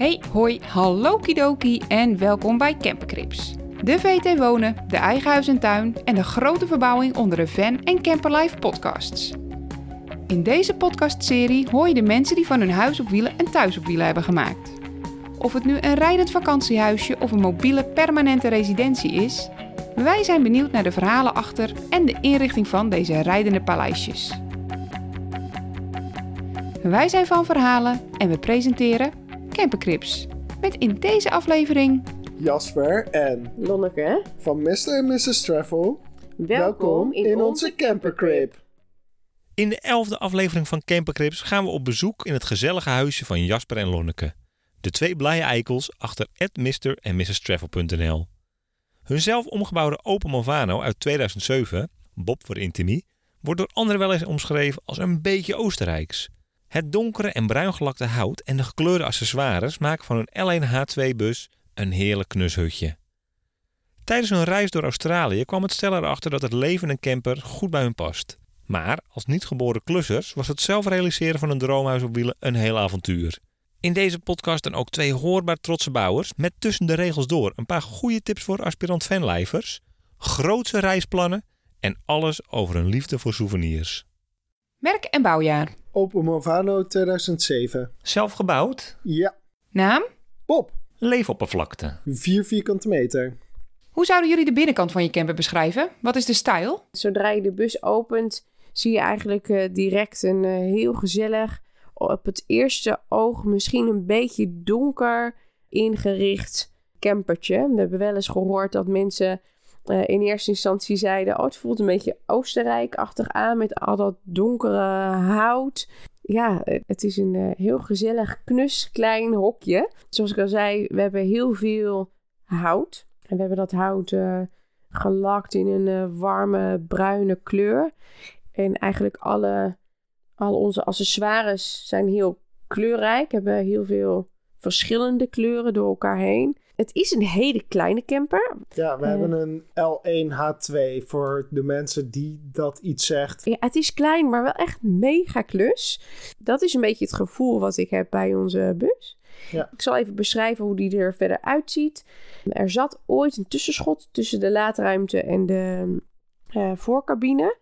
Hey, hoi, hallo kidoki en welkom bij Campercrips. De VT Wonen, de eigen huis en tuin en de grote verbouwing onder de Van en Camperlife podcasts. In deze podcastserie hoor je de mensen die van hun huis op wielen een thuis op wielen hebben gemaakt. Of het nu een rijdend vakantiehuisje of een mobiele permanente residentie is, wij zijn benieuwd naar de verhalen achter en de inrichting van deze rijdende paleisjes. Wij zijn van verhalen en we presenteren Campercrips. Met in deze aflevering Jasper en Lonneke, van Mr. en Mrs. Travel. welkom, in, onze campercrib. In de elfde aflevering van Campercrips gaan we op bezoek in het gezellige huisje van Jasper en Lonneke. De twee blije eikels achter Mr. en Mrs. Travel.nl. Hun zelf omgebouwde Open Movano uit 2007, Bob voor Intimie, wordt door anderen wel eens omschreven als een beetje Oostenrijks. Het donkere en bruin gelakte hout en de gekleurde accessoires maken van hun L1H2-bus een heerlijk knushutje. Tijdens hun reis door Australië kwam het stel erachter dat het leven een camper goed bij hun past. Maar als niet-geboren klussers was het zelf realiseren van een droomhuis op wielen een heel avontuur. In deze podcast dan ook twee hoorbaar trotse bouwers met tussen de regels door een paar goede tips voor aspirant fanlijvers, grootse reisplannen en alles over hun liefde voor souvenirs. merk en bouwjaar. Open Movano 2007. Zelf gebouwd, Ja, Naam? Bob. leefoppervlakte. 4 vierkante meter. Hoe zouden jullie de binnenkant van je camper beschrijven? Wat is de stijl? Zodra je de bus opent, zie je eigenlijk eh, direct een eh, heel gezellig, op het eerste oog misschien een beetje donker ingericht campertje. We hebben wel eens gehoord dat mensen eh, in eerste instantie zeiden: Oh, het voelt een beetje Oostenrijk-achtig aan met al dat donkere hout. Ja, het is een eh, heel gezellig, knus, klein hokje. Zoals ik al zei, we hebben heel veel hout. En we hebben dat hout eh, gelakt in een warme bruine kleur. En eigenlijk alle, al onze accessoires zijn heel kleurrijk. Hebben heel veel verschillende kleuren door elkaar heen. Het is een hele kleine camper. Ja, we Eh. hebben een L1H2 voor de mensen die dat iets zegt. Ja, het is klein, maar wel echt mega klus. Dat is een beetje het gevoel wat ik heb bij onze bus. Ja. Ik zal even beschrijven hoe die er verder uitziet. Er zat ooit een tussenschot tussen de laadruimte en de eh, voorcabine.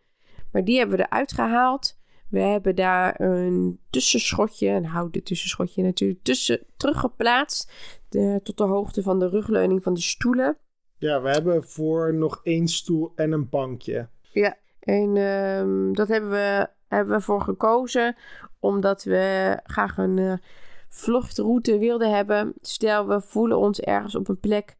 Maar die hebben we eruit gehaald. We hebben daar een tussenschotje, een houten tussenschotje natuurlijk, tussen teruggeplaatst. De, tot de hoogte van de rugleuning van de stoelen. Ja, we hebben voor nog één stoel en een bankje. En ehm, dat hebben we, hebben we voor gekozen omdat we graag een eh, vluchtroute wilden hebben. Stel, we voelen ons ergens op een plek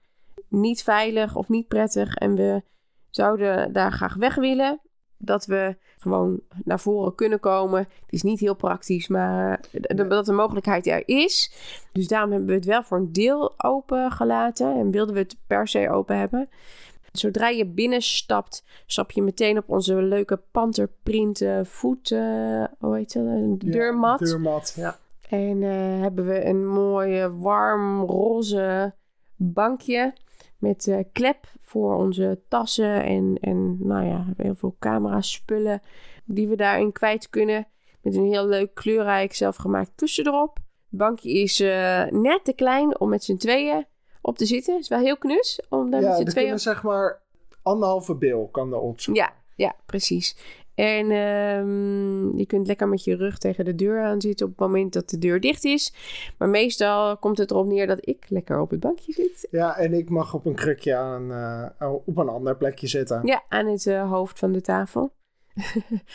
niet veilig of niet prettig en we zouden daar graag weg willen. Dat we gewoon naar voren kunnen komen. Het is niet heel praktisch, maar dat de mogelijkheid er is. Dus daarom hebben we het wel voor een deel open gelaten en wilden we het per se open hebben. Zodra je binnenstapt, stap je meteen op onze leuke panterprint voet, hoe heet dat, een Ja, deurmat. Deurmat, ja. En eh, hebben we een mooi warm roze bankje met eh, klep voor onze tassen en, en nou ja, heel veel camera spullen die we daarin kwijt kunnen. Met een heel leuk kleurrijk zelfgemaakt kussen erop. Het bankje is eh, net te klein om met z'n tweeën op te zitten. Het is wel heel knus om daar Ja, met z'n tweeën kunnen zeg maar anderhalve bil kan erop zitten. ja, ja, precies. En ehm, je kunt lekker met je rug tegen de deur aan zitten op het moment dat de deur dicht is. Maar meestal komt het erop neer dat ik lekker op het bankje zit. Ja, en ik mag op een krukje aan, eh, op een ander plekje zitten. Ja, aan het eh, hoofd van de tafel.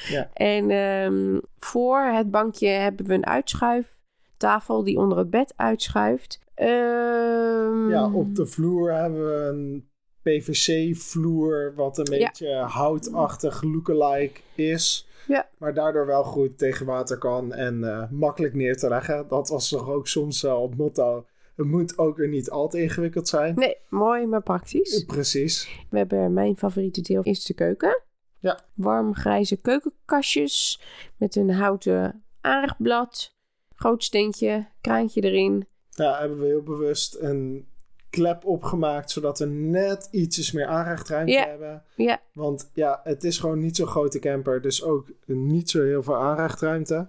Ja. En ehm, voor het bankje hebben we een uitschuiftafel die onder het bed uitschuift. Ehm, Ja, op de vloer hebben we een PVC-vloer, wat een Ja. beetje houtachtig lookalike is. Ja. Maar daardoor wel goed tegen water kan en eh, makkelijk neer te leggen. Dat was toch ook soms wel het motto. Het moet ook weer niet al te ingewikkeld zijn. Nee, mooi, maar praktisch. Precies. We hebben mijn favoriete deel is de keuken. Ja. Warm grijze keukenkastjes met een houten aardigblad, groot steentje, kraantje erin. Daar hebben we heel bewust een klep opgemaakt, zodat we net ietsjes meer aanrechtruimte hebben. Ja, Want ja, het is gewoon niet zo'n grote camper, dus ook niet zo heel veel aanrechtruimte.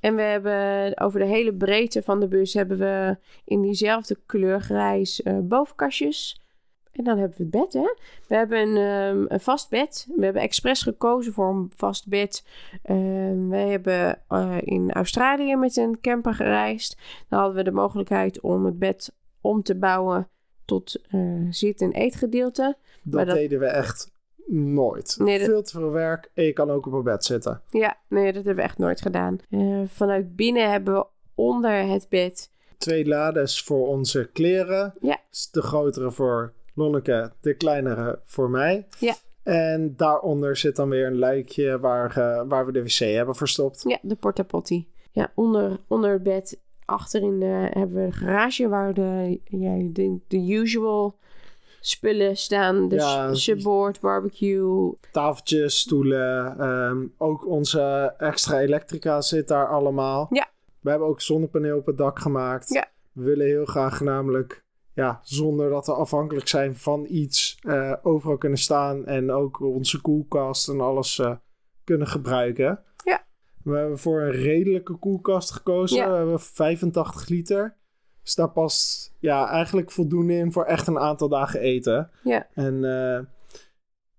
En we hebben over de hele breedte van de bus hebben we in diezelfde kleur grijs eh, bovenkastjes. En dan hebben we het bed, hè. We hebben een, ehm, een vast bed. We hebben expres gekozen voor een vast bed. Ehm, we hebben eh, in Australië met een camper gereisd. Dan hadden we de mogelijkheid om het bed om te bouwen tot eh, zit- en eetgedeelte. Dat, Maar dat- deden we echt nooit. Nee, dat- Veel te veel werk en je kan ook op een bed zitten. Ja, nee, dat hebben we echt nooit gedaan. Eh, vanuit binnen hebben we onder het bed Twee lades voor onze kleren. Ja. De grotere voor Lonneke, de kleinere voor mij. Ja. En daaronder zit dan weer een luikje waar, eh, waar we de wc hebben verstopt. Ja, de porta potty. Ja, onder, onder het bed achterin eh, hebben we een garage waar de, ja, de, de usual spullen staan. Dus Ja. subboard, barbecue. Tafeltjes, stoelen. ehm, ook onze extra elektrica zit daar allemaal. Ja. We hebben ook zonnepaneel op het dak gemaakt. Ja. We willen heel graag namelijk, ja, zonder dat we afhankelijk zijn van iets, eh, overal kunnen staan. En ook onze koelkast en alles eh, kunnen gebruiken. We hebben voor een redelijke koelkast gekozen. Ja. We hebben 85 liter. Dus daar past ja, eigenlijk voldoende in voor echt een aantal dagen eten. Ja. En eh,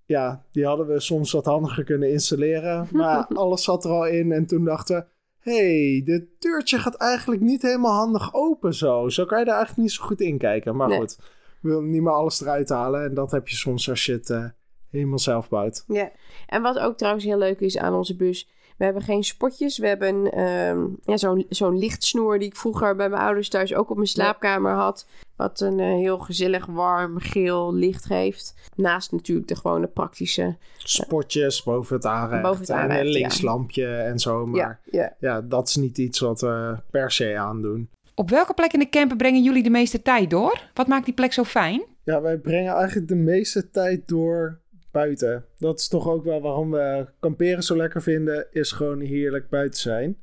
ja, die hadden we soms wat handiger kunnen installeren. Maar alles zat er al in. En toen dachten we... hey, dit deurtje gaat eigenlijk niet helemaal handig open zo. Zo kan je daar eigenlijk niet zo goed in kijken. Maar Nee. goed, we willen niet meer alles eruit halen. En dat heb je soms als je het eh, helemaal zelf bouwt. Ja. En wat ook trouwens heel leuk is aan onze bus. We hebben geen spotjes. We hebben ehm, ja, zo'n zo'n lichtsnoer die ik vroeger bij mijn ouders thuis ook op mijn slaapkamer had. Wat een eh, heel gezellig warm geel licht geeft. Naast natuurlijk de gewone praktische. Spotjes boven het aanrecht. Boven het en een ja. linkslampje en zo. Maar Ja, ja. ja, dat is niet iets wat we per se aandoen. Op welke plek in de camper brengen jullie de meeste tijd door? Wat maakt die plek zo fijn? Ja, wij brengen eigenlijk de meeste tijd door buiten. Dat is toch ook wel waarom we kamperen zo lekker vinden, is gewoon heerlijk buiten zijn.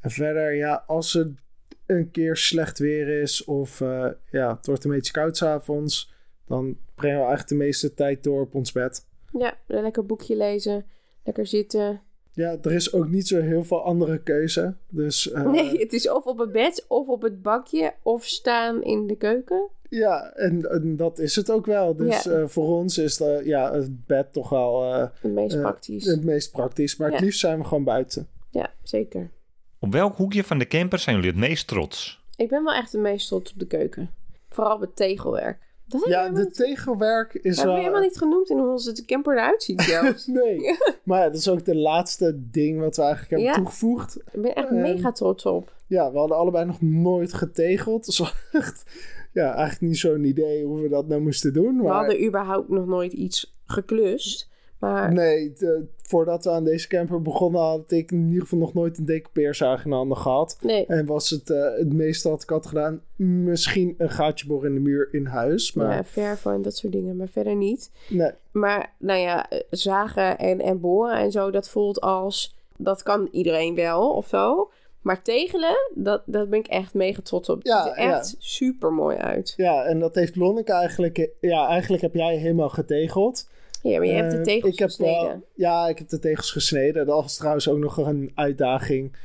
En verder, ja, als het een keer slecht weer is of eh, ja, het wordt een beetje koud 's avonds, dan brengen we eigenlijk de meeste tijd door op ons bed. ja, een lekker boekje lezen. Lekker zitten. Ja, er is ook niet zo heel veel andere keuze. Dus eh, Nee, het is of op het bed, of op het bankje, of staan in de keuken. Ja, en, en dat is het ook wel. Dus Ja. eh, voor ons is de, ja, het bed toch wel eh, Het meest Eh, praktisch. het meest praktisch. Maar het liefst zijn we gewoon buiten. Ja, zeker. Op welk hoekje van de camper zijn jullie het meest trots? Ik ben wel echt het meest trots op de keuken. Vooral op het tegelwerk. Dat we Ja, de niet- tegelwerk is hebben we helemaal niet genoemd in hoe onze camper eruit ziet zelfs. nee, maar ja, dat is ook de laatste ding wat we eigenlijk hebben Ja. toegevoegd. Ik ben echt Ehm, mega trots op. Ja, we hadden allebei nog nooit getegeld. Dus we hadden echt, ja, eigenlijk niet zo'n idee hoe we dat nou moesten doen. We Maar hadden überhaupt nog nooit iets geklust. Maar nee, de- voordat we aan deze camper begonnen had ik in ieder geval nog nooit een decoupeerzaag in de handen gehad. nee, En was het eh, het meeste wat ik had gedaan, misschien een gaatje boren in de muur in huis. Maar ja, verven en dat soort dingen, maar verder niet. nee, Maar nou ja, eh, zagen en, en boren en zo, dat voelt als... Dat kan iedereen wel of zo. Maar tegelen, dat, dat ben ik echt mega trots op. Ja, het ziet er echt super mooi uit. Ja, en dat heeft Lonneke eigenlijk... Ja, eigenlijk heb jij helemaal getegeld. Ja, maar je hebt de Eh, tegels ik heb wel- gesneden. ja, ik heb de tegels gesneden. Dat was trouwens ook nog een uitdaging.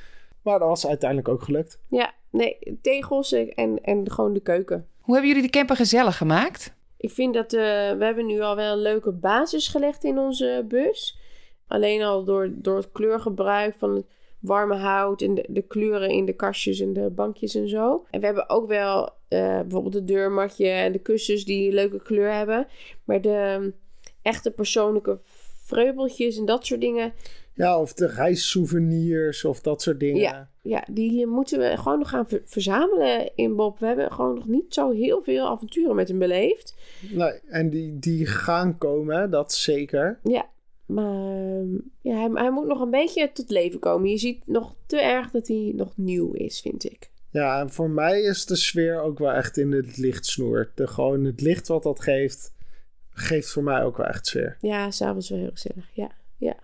Maar dat was uiteindelijk ook gelukt. Ja, nee, tegels en, en gewoon de keuken. Hoe hebben jullie de camper gezellig gemaakt? Ik vind dat eh, we hebben nu al wel een leuke basis gelegd in onze bus. Alleen al door, door het kleurgebruik van het warme hout en de, de kleuren in de kastjes en de bankjes en zo. En we hebben ook wel eh, bijvoorbeeld de deurmatje en de kussens die een leuke kleur hebben. Maar de echte persoonlijke vreubeltjes en dat soort dingen, Ja, of de reissouvenirs of dat soort dingen. Ja. ja, die moeten we gewoon nog gaan ver- verzamelen in Bob. We hebben gewoon nog niet zo heel veel avonturen met hem beleefd. Nee, en die, die gaan komen, dat zeker. Ja, maar ehm, ja, hij, hij moet nog een beetje tot leven komen. Je ziet nog te erg dat hij nog nieuw is, vind ik. Ja, en voor mij is de sfeer ook wel echt in het lichtsnoer. De, gewoon het licht wat dat geeft, geeft voor mij ook wel echt sfeer. Ja, s'avonds wel heel gezellig. Ja, ja.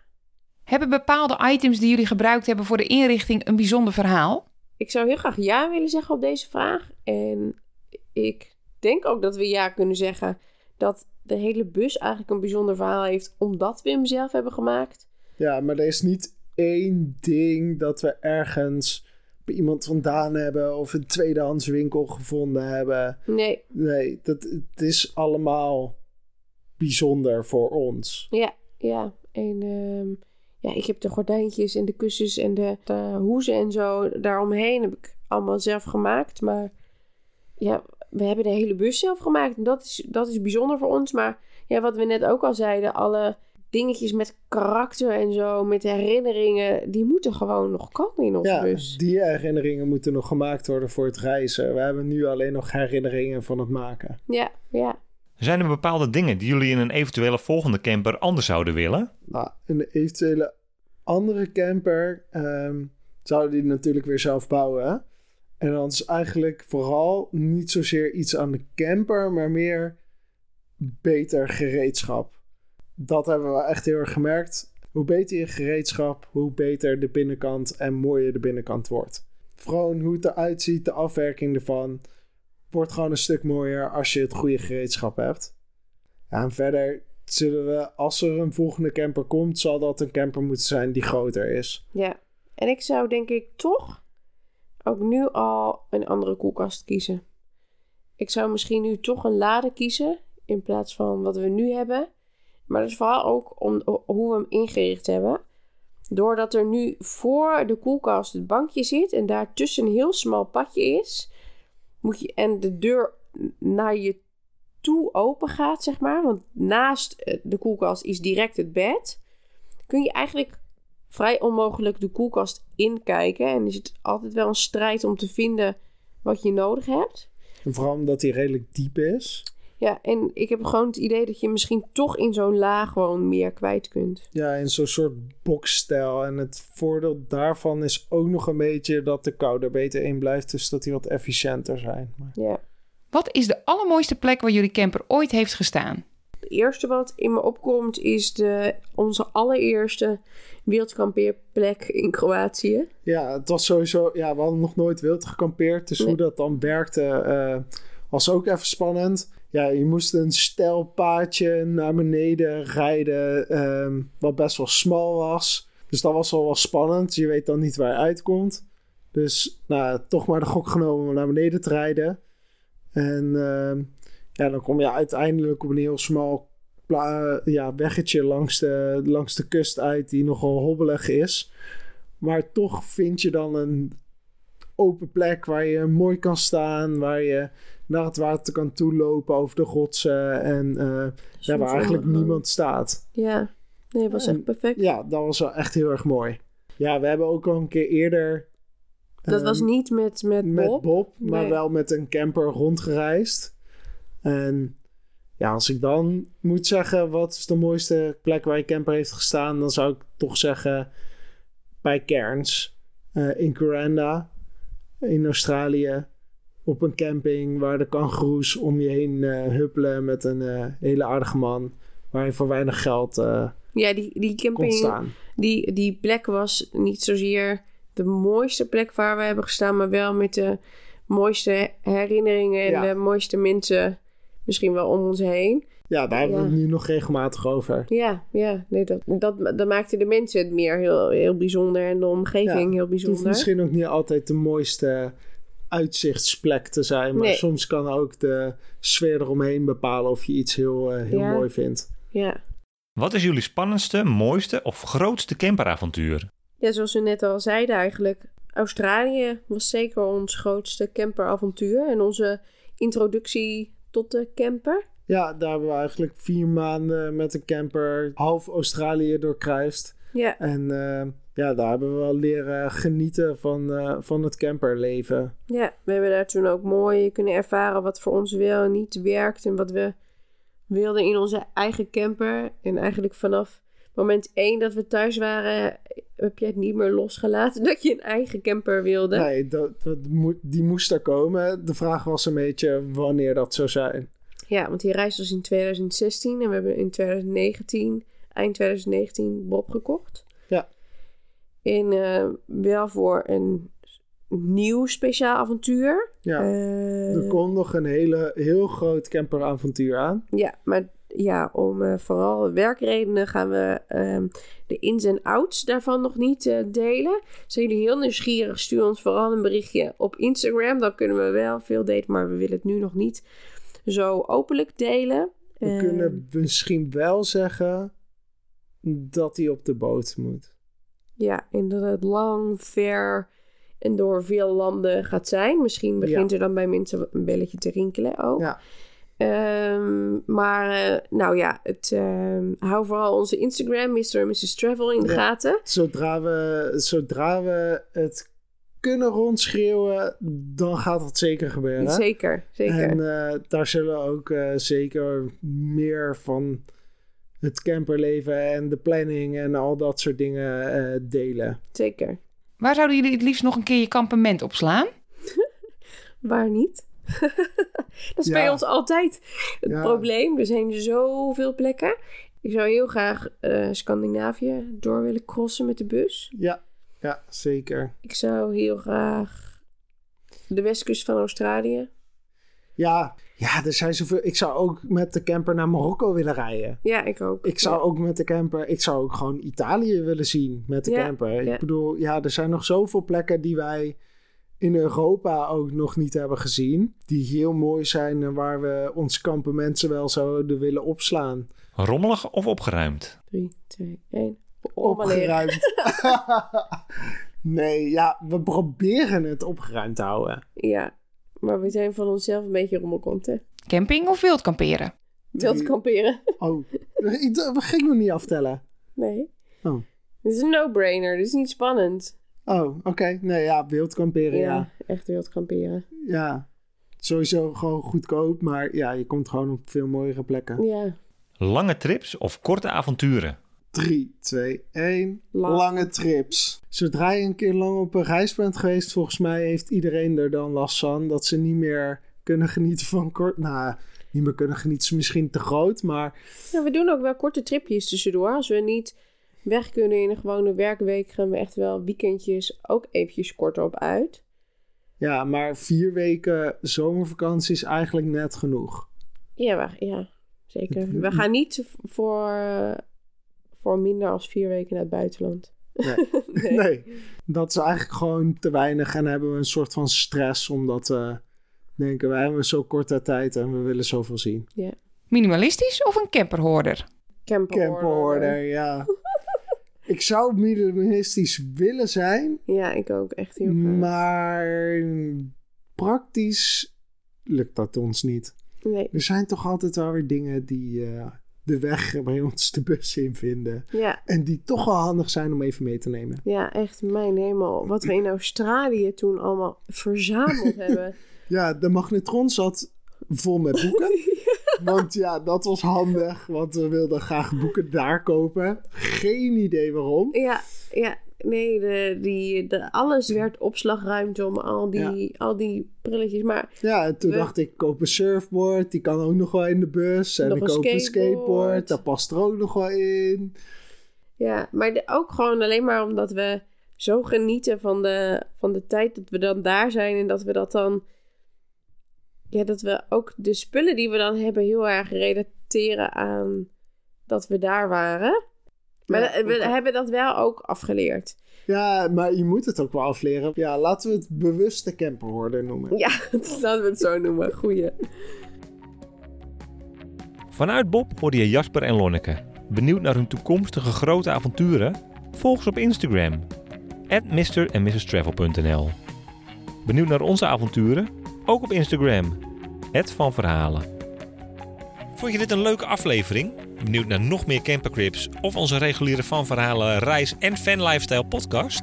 Hebben bepaalde items die jullie gebruikt hebben voor de inrichting een bijzonder verhaal? Ik zou heel graag ja willen zeggen op deze vraag. En ik denk ook dat we ja kunnen zeggen dat de hele bus eigenlijk een bijzonder verhaal heeft, omdat we hem zelf hebben gemaakt. Ja, maar er is niet één ding dat we ergens bij iemand vandaan hebben of een tweedehands winkel gevonden hebben. Nee, Nee, dat, het is allemaal bijzonder voor ons. ja, ja. En ehm, ja, ik heb de gordijntjes en de kussens en de, de hoezen en zo daaromheen heb ik allemaal zelf gemaakt. Maar ja, we hebben de hele bus zelf gemaakt. En dat is, dat is bijzonder voor ons. Maar ja, wat we net ook al zeiden, alle dingetjes met karakter en zo, met herinneringen, die moeten gewoon nog komen in onze Ja, bus. die herinneringen moeten nog gemaakt worden voor het reizen. We hebben nu alleen nog herinneringen van het maken. Ja, ja. Zijn er bepaalde dingen die jullie in een eventuele volgende camper anders zouden willen? Nou, een eventuele andere camper ehm, zouden die natuurlijk weer zelf bouwen. En dan is eigenlijk vooral niet zozeer iets aan de camper, maar meer beter gereedschap. Dat hebben we echt heel erg gemerkt. Hoe beter je gereedschap, hoe beter de binnenkant en mooier de binnenkant wordt. Vooral hoe het eruit ziet, de afwerking ervan, wordt gewoon een stuk mooier als je het goede gereedschap hebt. Ja, en verder zullen we, als er een volgende camper komt, zal dat een camper moeten zijn die groter is. Ja, en ik zou denk ik toch ook nu al een andere koelkast kiezen. Ik zou misschien nu toch een lade kiezen in plaats van wat we nu hebben. Maar dat is vooral ook om hoe we hem ingericht hebben. Doordat er nu voor de koelkast het bankje zit en daartussen een heel smal padje is, moet je en de deur naar je toe open gaat, zeg maar. Want naast eh, de koelkast is direct het bed. Kun je eigenlijk vrij onmogelijk de koelkast inkijken. En is het altijd wel een strijd om te vinden wat je nodig hebt. Vooral omdat die redelijk diep is. Ja, en ik heb gewoon het idee dat je misschien toch in zo'n laag gewoon meer kwijt kunt. Ja, in zo'n soort boxstijl. En het voordeel daarvan is ook nog een beetje dat de kou er beter in blijft. Dus dat die wat efficiënter zijn. Maar Ja. Wat is de allermooiste plek waar jullie camper ooit heeft gestaan? Het eerste wat in me opkomt is de, onze allereerste wildkampeerplek in Kroatië. ja, het was sowieso... Ja, we hadden nog nooit wild gekampeerd. Dus Nee. hoe dat dan werkte eh, was ook even spannend. Ja, je moest een steil paadje naar beneden rijden. ehm, wat best wel smal was. Dus dat was al wel spannend. Je weet dan niet waar je uitkomt. Dus nou, toch maar de gok genomen om naar beneden te rijden. En ehm, ja, dan kom je uiteindelijk op een heel smal pla- ja, weggetje langs de, langs de kust uit, die nogal hobbelig is. Maar toch vind je dan een open plek waar je mooi kan staan, waar je naar het water kan toelopen over de rotsen en eh, ja, waar eigenlijk niemand staat. Ja, nee, was En- echt perfect. Ja, dat was wel echt heel erg mooi. Ja, we hebben ook al een keer eerder Dat was ehm, niet met, met met Bob. Bob, maar Nee. wel met een camper rondgereisd. En ja, als ik dan moet zeggen wat is de mooiste plek waar je camper heeft gestaan, dan zou ik toch zeggen bij Cairns eh, in Kuranda in Australië. Op een camping waar de kangoeroes om je heen eh, huppelen met een eh, hele aardige man. Waar je voor weinig geld eh Ja, die, die camping, staan. die, die plek was niet zozeer de mooiste plek waar we hebben gestaan, maar wel met de mooiste herinneringen en Ja. de mooiste mensen misschien wel om ons heen. Ja, daar hebben we het nu nog regelmatig over. Ja, ja, nee, dat, dat, dat maakte de mensen het meer heel, heel bijzonder en de omgeving Ja, heel Het hoeft bijzonder. misschien ook niet altijd de mooiste uitzichtsplek te zijn. Maar Nee. soms kan ook de sfeer eromheen bepalen of je iets heel, eh, heel Ja. mooi vindt. Ja. Wat is jullie spannendste, mooiste of grootste camperavontuur? ja, zoals we net al zeiden eigenlijk, Australië was zeker ons grootste camperavontuur en onze introductie tot de camper. Ja, daar hebben we eigenlijk vier maanden met een camper half Australië doorkruist. Ja, En eh, ja, daar hebben we wel leren genieten van, eh, van het camperleven. Ja, we hebben daar toen ook mooi kunnen ervaren wat voor ons wel en niet werkt en wat we wilden in onze eigen camper. En eigenlijk vanaf moment één dat we thuis waren, heb je het niet meer losgelaten dat je een eigen camper wilde. Nee, dat, dat moet, die moest er komen. De vraag was een beetje wanneer dat zou zijn. Ja, want die reis was in 2016 en we hebben in 2019, eind 2019, Bob gekocht. En eh, wel voor een nieuw speciaal avontuur. Ja, Eh, er komt nog een hele, heel groot camperavontuur aan. Ja, maar ja, om eh, vooral werkredenen gaan we ehm, de ins en outs daarvan nog niet delen. Zijn jullie heel nieuwsgierig, stuur ons vooral een berichtje op Instagram. Dan kunnen we wel veel delen, maar we willen het nu nog niet zo openlijk delen. We kunnen misschien wel zeggen dat hij op de boot moet. Ja, het lang, ver en door veel landen gaat zijn. Misschien begint er dan bij mensen een belletje te rinkelen ook. Ja. Ehm, maar eh, nou ja, het, ehm, hou vooral onze Instagram, Mr. en Mrs. Travel, in de Ja. gaten. Zodra we, zodra we het kunnen rondschreeuwen, dan gaat dat zeker gebeuren. Zeker, zeker. En eh, daar zullen we ook eh, zeker meer van het camperleven en de planning en al dat soort dingen eh, delen. Zeker. Waar zouden jullie het liefst nog een keer je kampement opslaan? Waar niet? dat is Ja. bij ons altijd het Ja. probleem. Er zijn zoveel plekken. Ik zou heel graag eh, Scandinavië door willen crossen met de bus. Ja, ja zeker. Ik zou heel graag de westkust van Australië. Ja, ja, er zijn zoveel. Ik zou ook met de camper naar Marokko willen rijden. Ja, ik ook. Ik zou Ja. ook met de camper, ik zou ook gewoon Italië willen zien met de Ja, camper. ja. Ik bedoel, ja, er zijn nog zoveel plekken die wij in Europa ook nog niet hebben gezien. Die heel mooi zijn en waar we ons kampement wel zouden willen opslaan. Rommelig of opgeruimd? 3, 2, 1. Opgeruimd. Opgeruimd. nee, ja, we proberen het opgeruimd te houden. Ja, maar we zijn van onszelf een beetje rommelkonten. Camping of wild kamperen? Wilt Drie. kamperen? Oh, ik we gingen nog niet aftellen. Nee. Oh. Dit is een no-brainer. Dit is niet spannend. Oh, oké. Nee, ja, wild kamperen, ja. Ja, echt wild kamperen. Ja, sowieso gewoon goedkoop, maar ja, je komt gewoon op veel mooiere plekken. Ja. Lange trips of korte avonturen? 3, 2, 1. Lang. Lange trips. Zodra je een keer lang op een reis bent geweest, volgens mij heeft iedereen er dan last van. Dat ze niet meer kunnen genieten van kort. Nou, niet meer kunnen genieten is misschien te groot, maar ja, we doen ook wel korte tripjes tussendoor. Als we niet weg kunnen in een gewone werkweek, gaan we echt wel weekendjes ook eventjes kort op uit. ja, maar vier weken zomervakantie is eigenlijk net genoeg. Ja, ja zeker. We gaan niet voor, voor minder als vier weken naar het buitenland. Nee. Nee. Nee, dat is eigenlijk gewoon te weinig en hebben we een soort van stress omdat we denken, wij hebben zo korte tijd en we willen zoveel zien. Minimalistisch of een camperhoorder? Camperhoorder. Camperhoorder, ja. ik zou minimalistisch willen zijn, Ja, ik ook echt heel graag. maar praktisch lukt dat ons niet. Nee. Er zijn toch altijd wel weer dingen die eh, de weg bij ons de bus in vinden. Ja, En die toch wel handig zijn om even mee te nemen. ja, echt mijn hemel. Wat we in Australië toen allemaal verzameld hebben. Ja, de magnetron zat vol met boeken. Want ja, dat was handig, want we wilden graag boeken daar kopen. Geen idee waarom. Ja, ja. Nee, de, die, de, alles werd opslagruimte om al die, al die brilletjes. Maar Ja, en toen We- dacht ik, ik koop een surfboard, die kan ook nog wel in de bus. En ik koop een skateboard. dat past er ook nog wel in. Ja, maar de- ook gewoon alleen maar omdat we zo genieten van de, van de tijd dat we dan daar zijn. En dat we dat dan... Ja, dat we ook de spullen die we dan hebben heel erg relateren aan dat we daar waren. Maar Ja, we hebben dat wel ook afgeleerd. Ja, maar je moet het ook wel afleren. Ja, laten we het bewuste camperhoorder noemen. Ja, laten we het zo noemen. Goeie. Vanuit Bob hoorde je Jasper en Lonneke. Benieuwd naar hun toekomstige grote avonturen? Volg ze op Instagram. At Mr. en Mrs. Travel.nl Benieuwd naar onze avonturen? Ook op Instagram. Het van Verhalen. Vond je dit een leuke aflevering? Benieuwd naar nog meer campercrips of onze reguliere Van Verhalen reis- en fan lifestyle podcast?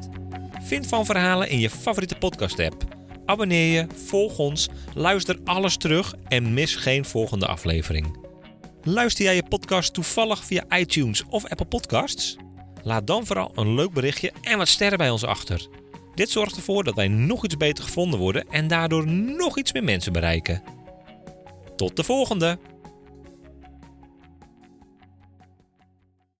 Vind Van Verhalen in je favoriete podcast app. Abonneer je, volg ons, luister alles terug en mis geen volgende aflevering. Luister jij je podcast toevallig via iTunes of Apple Podcasts? Laat dan vooral een leuk berichtje en wat sterren bij ons achter. Dit zorgt ervoor dat wij nog iets beter gevonden worden en daardoor nog iets meer mensen bereiken. Tot de volgende!